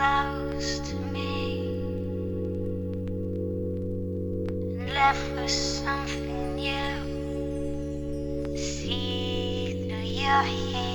close to me and left with something new. See through your hands.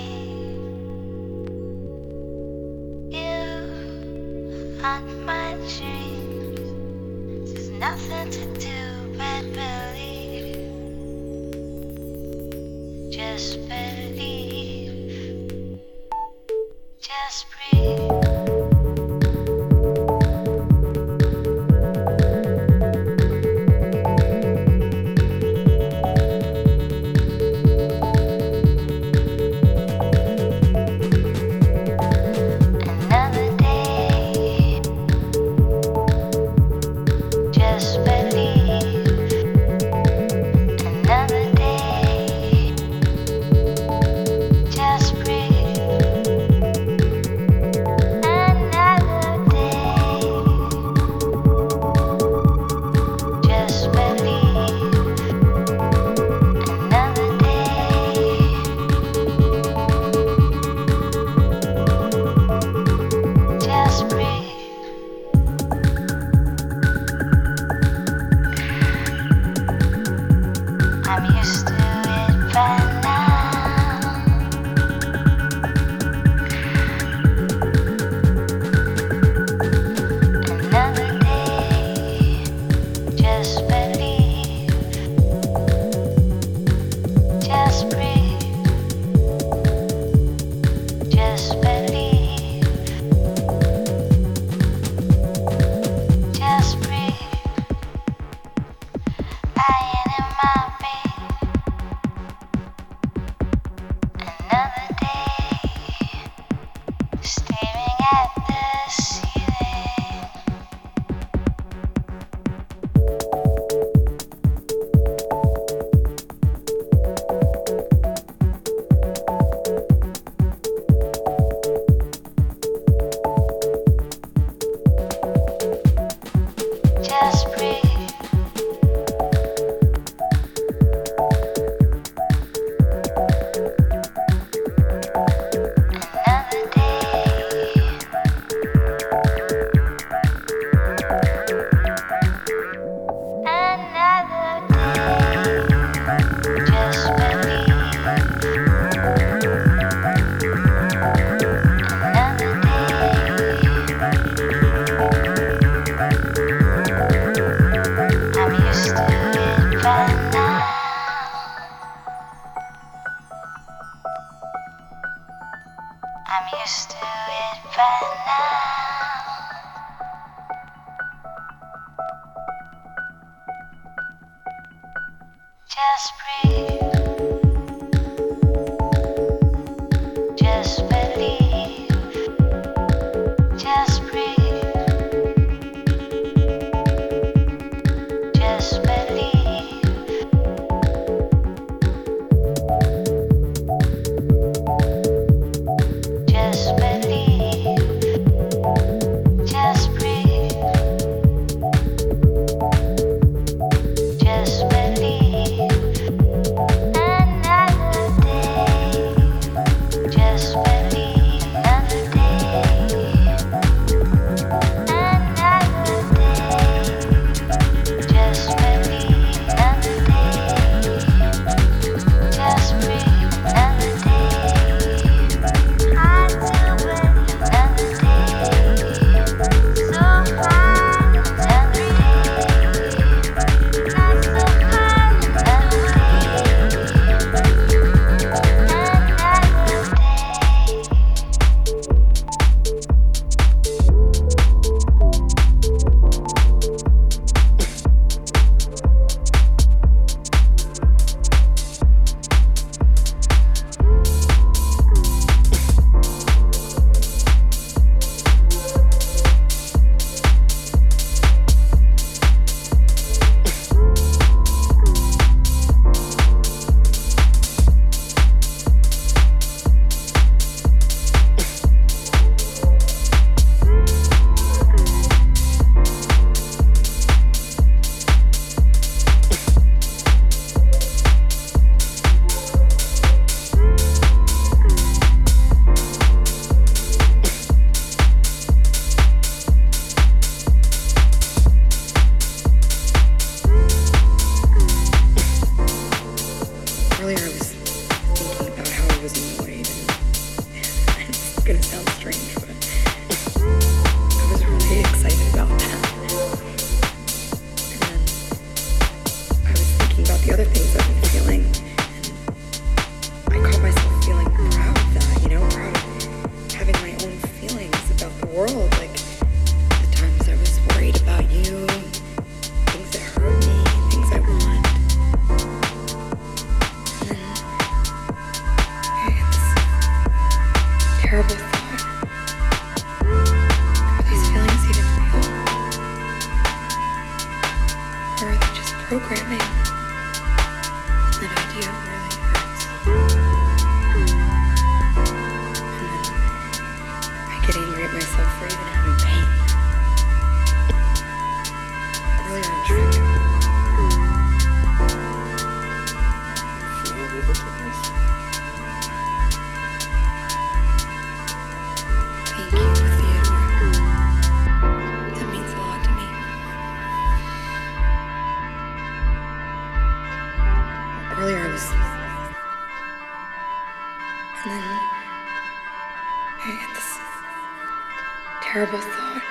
horrible thought.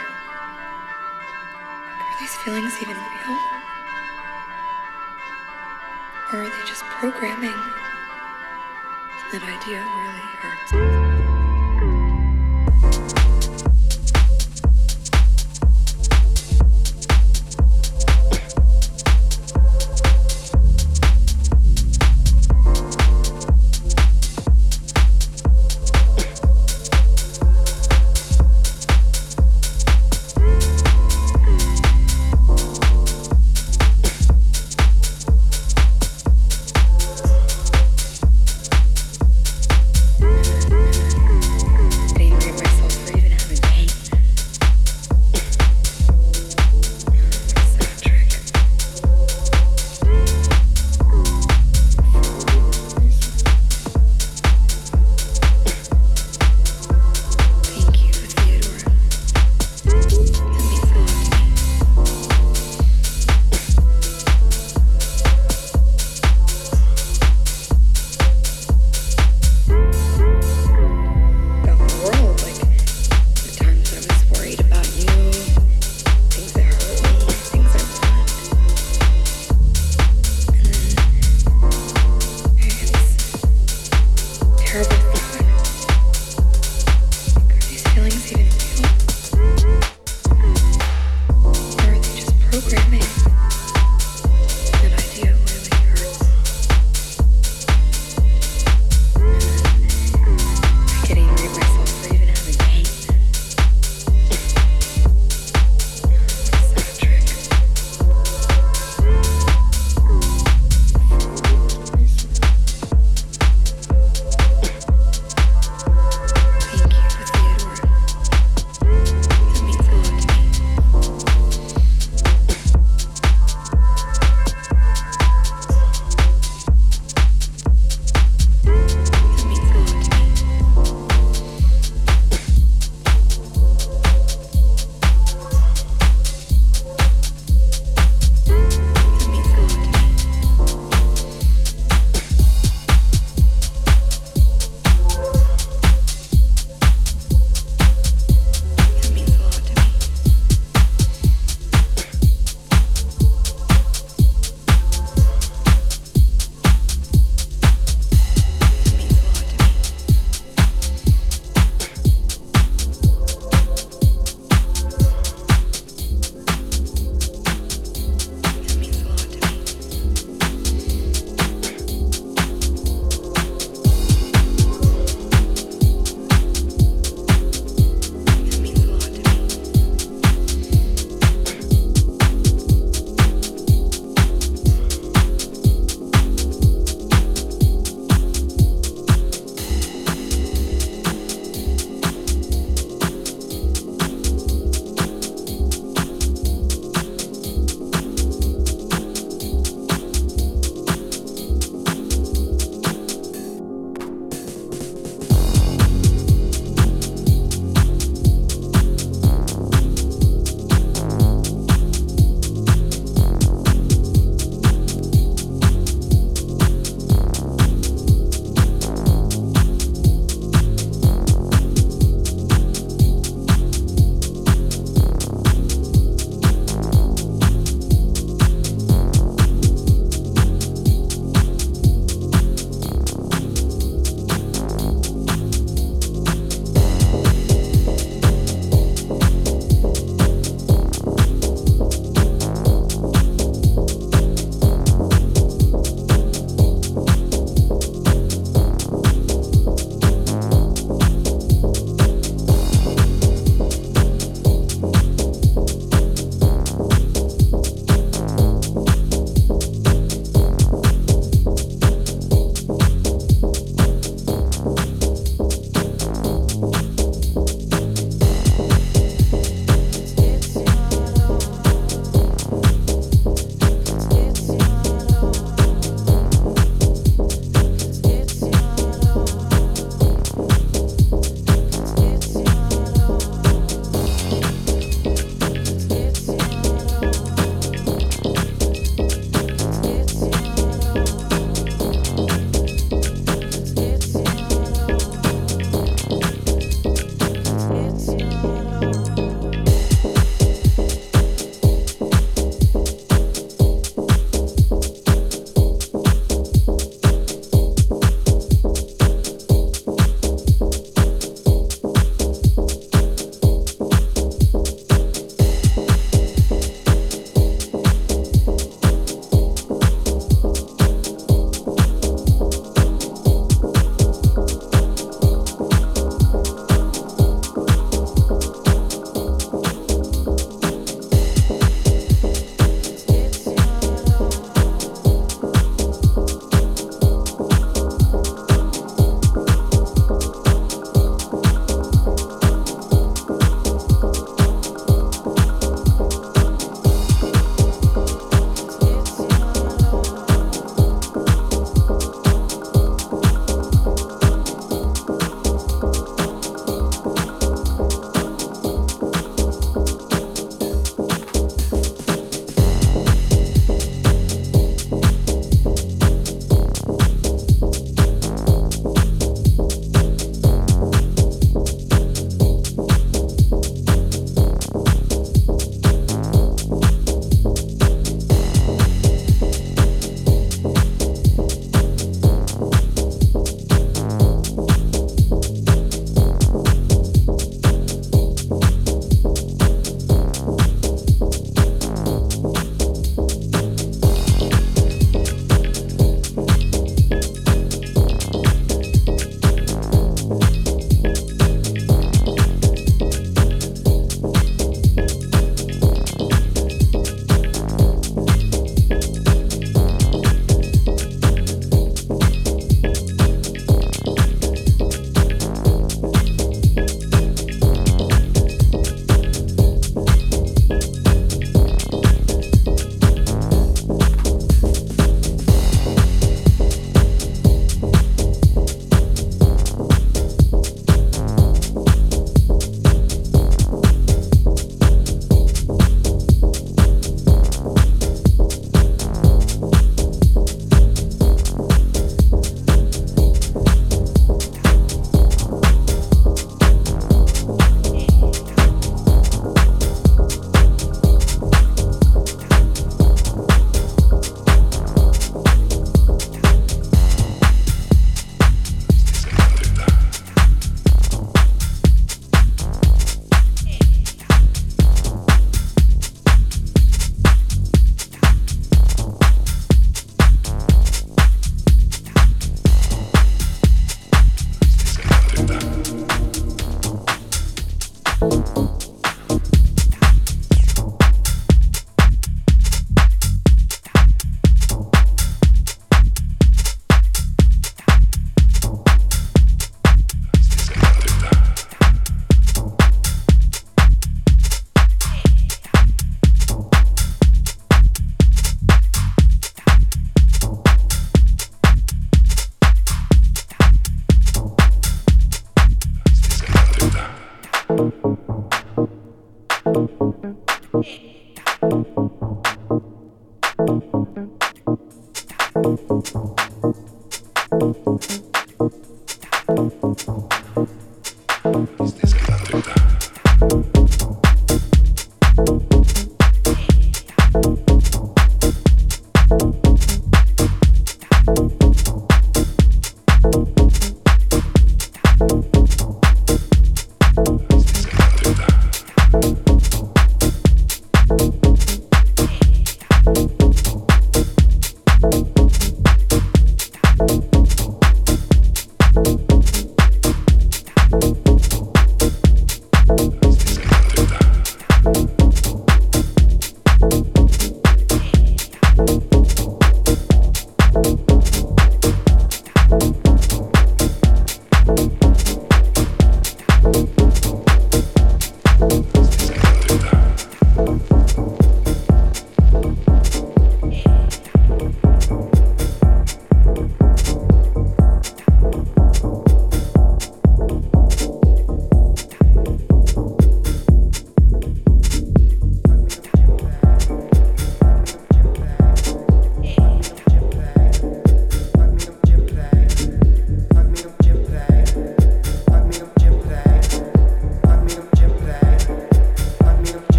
Are these feelings even real? Or are they just programming? That idea really hurts.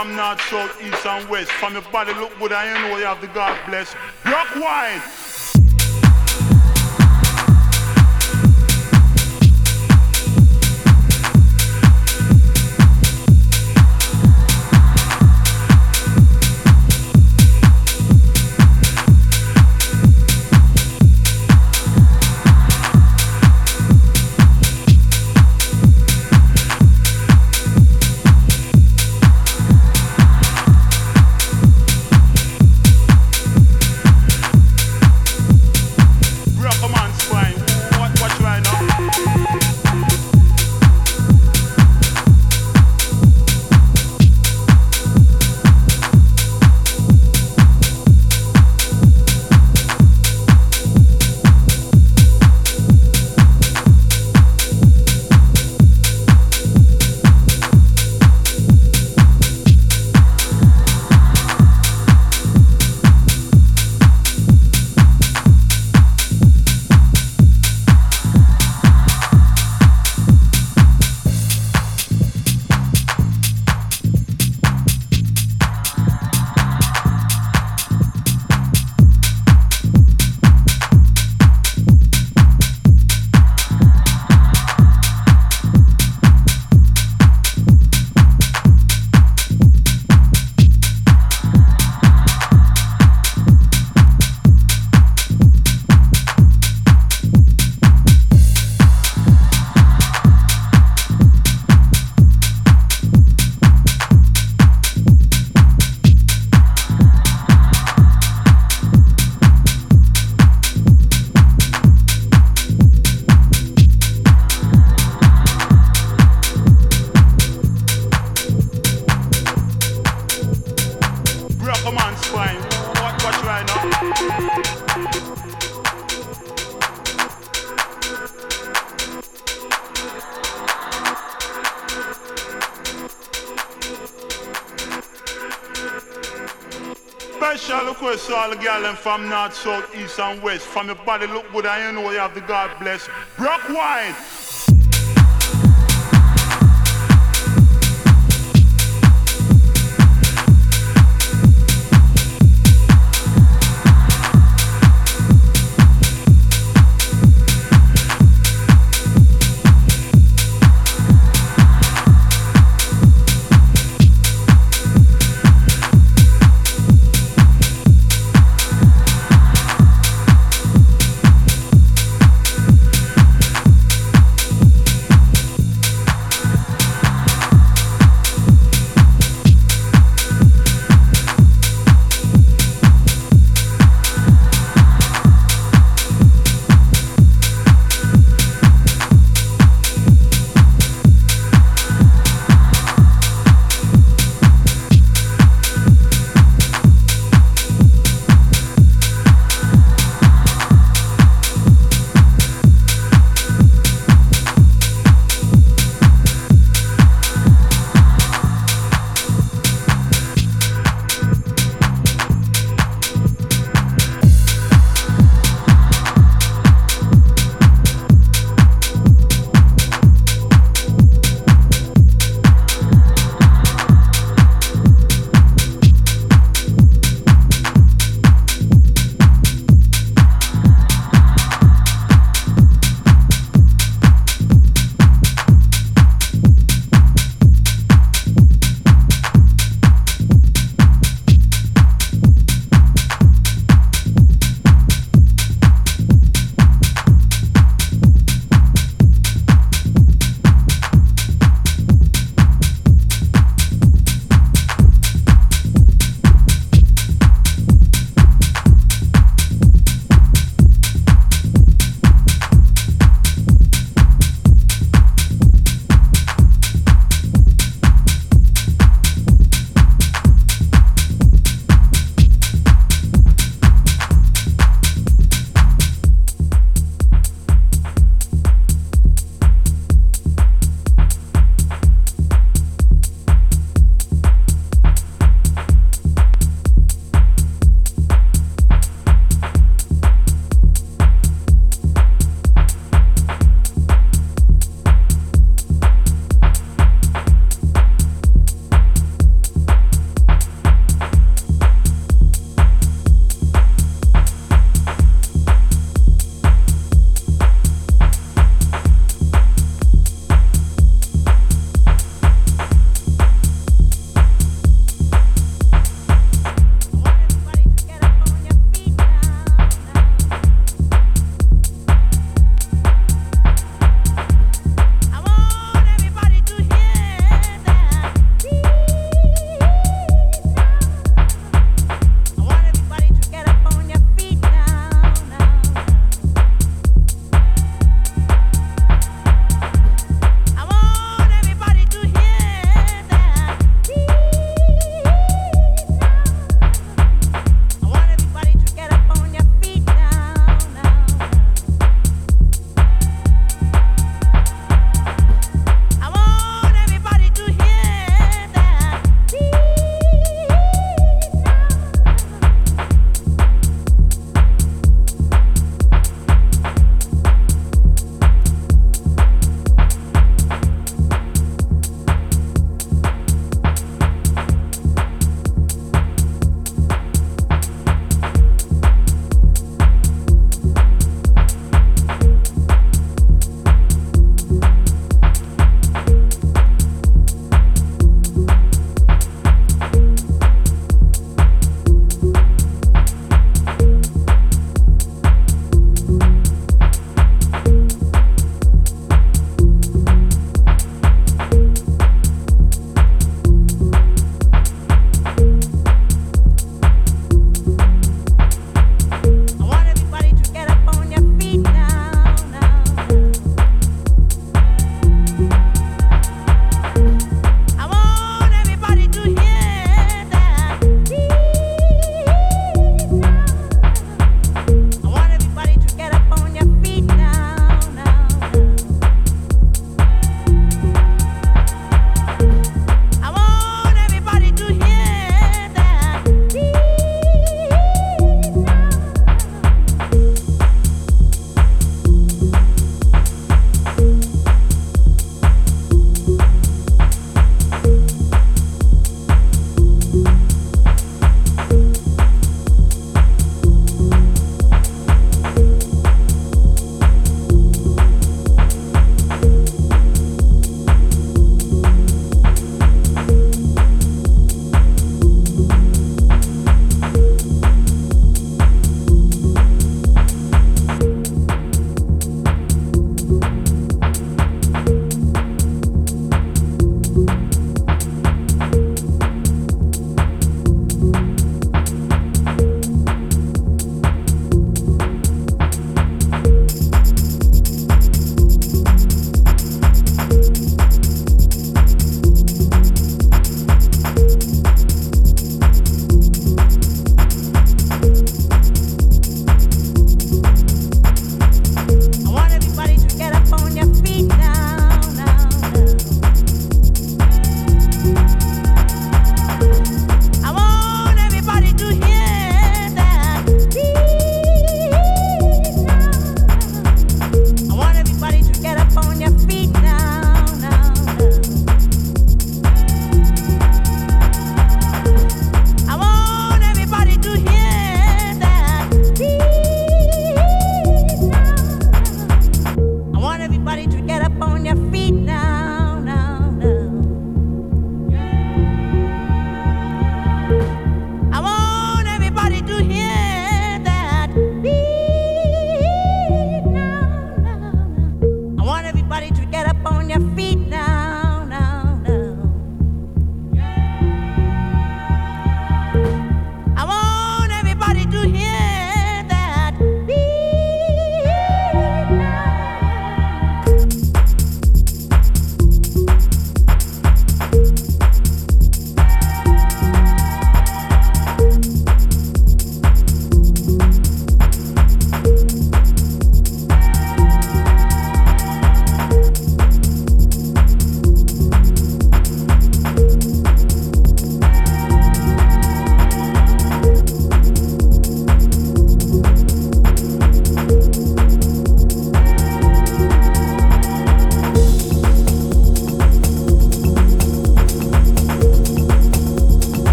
From north, south, east and west. From your body look good I know you have the God bless. Rock wine. from north, south, east and west. From your body look good I know you have the God bless. Brock wine.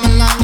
To come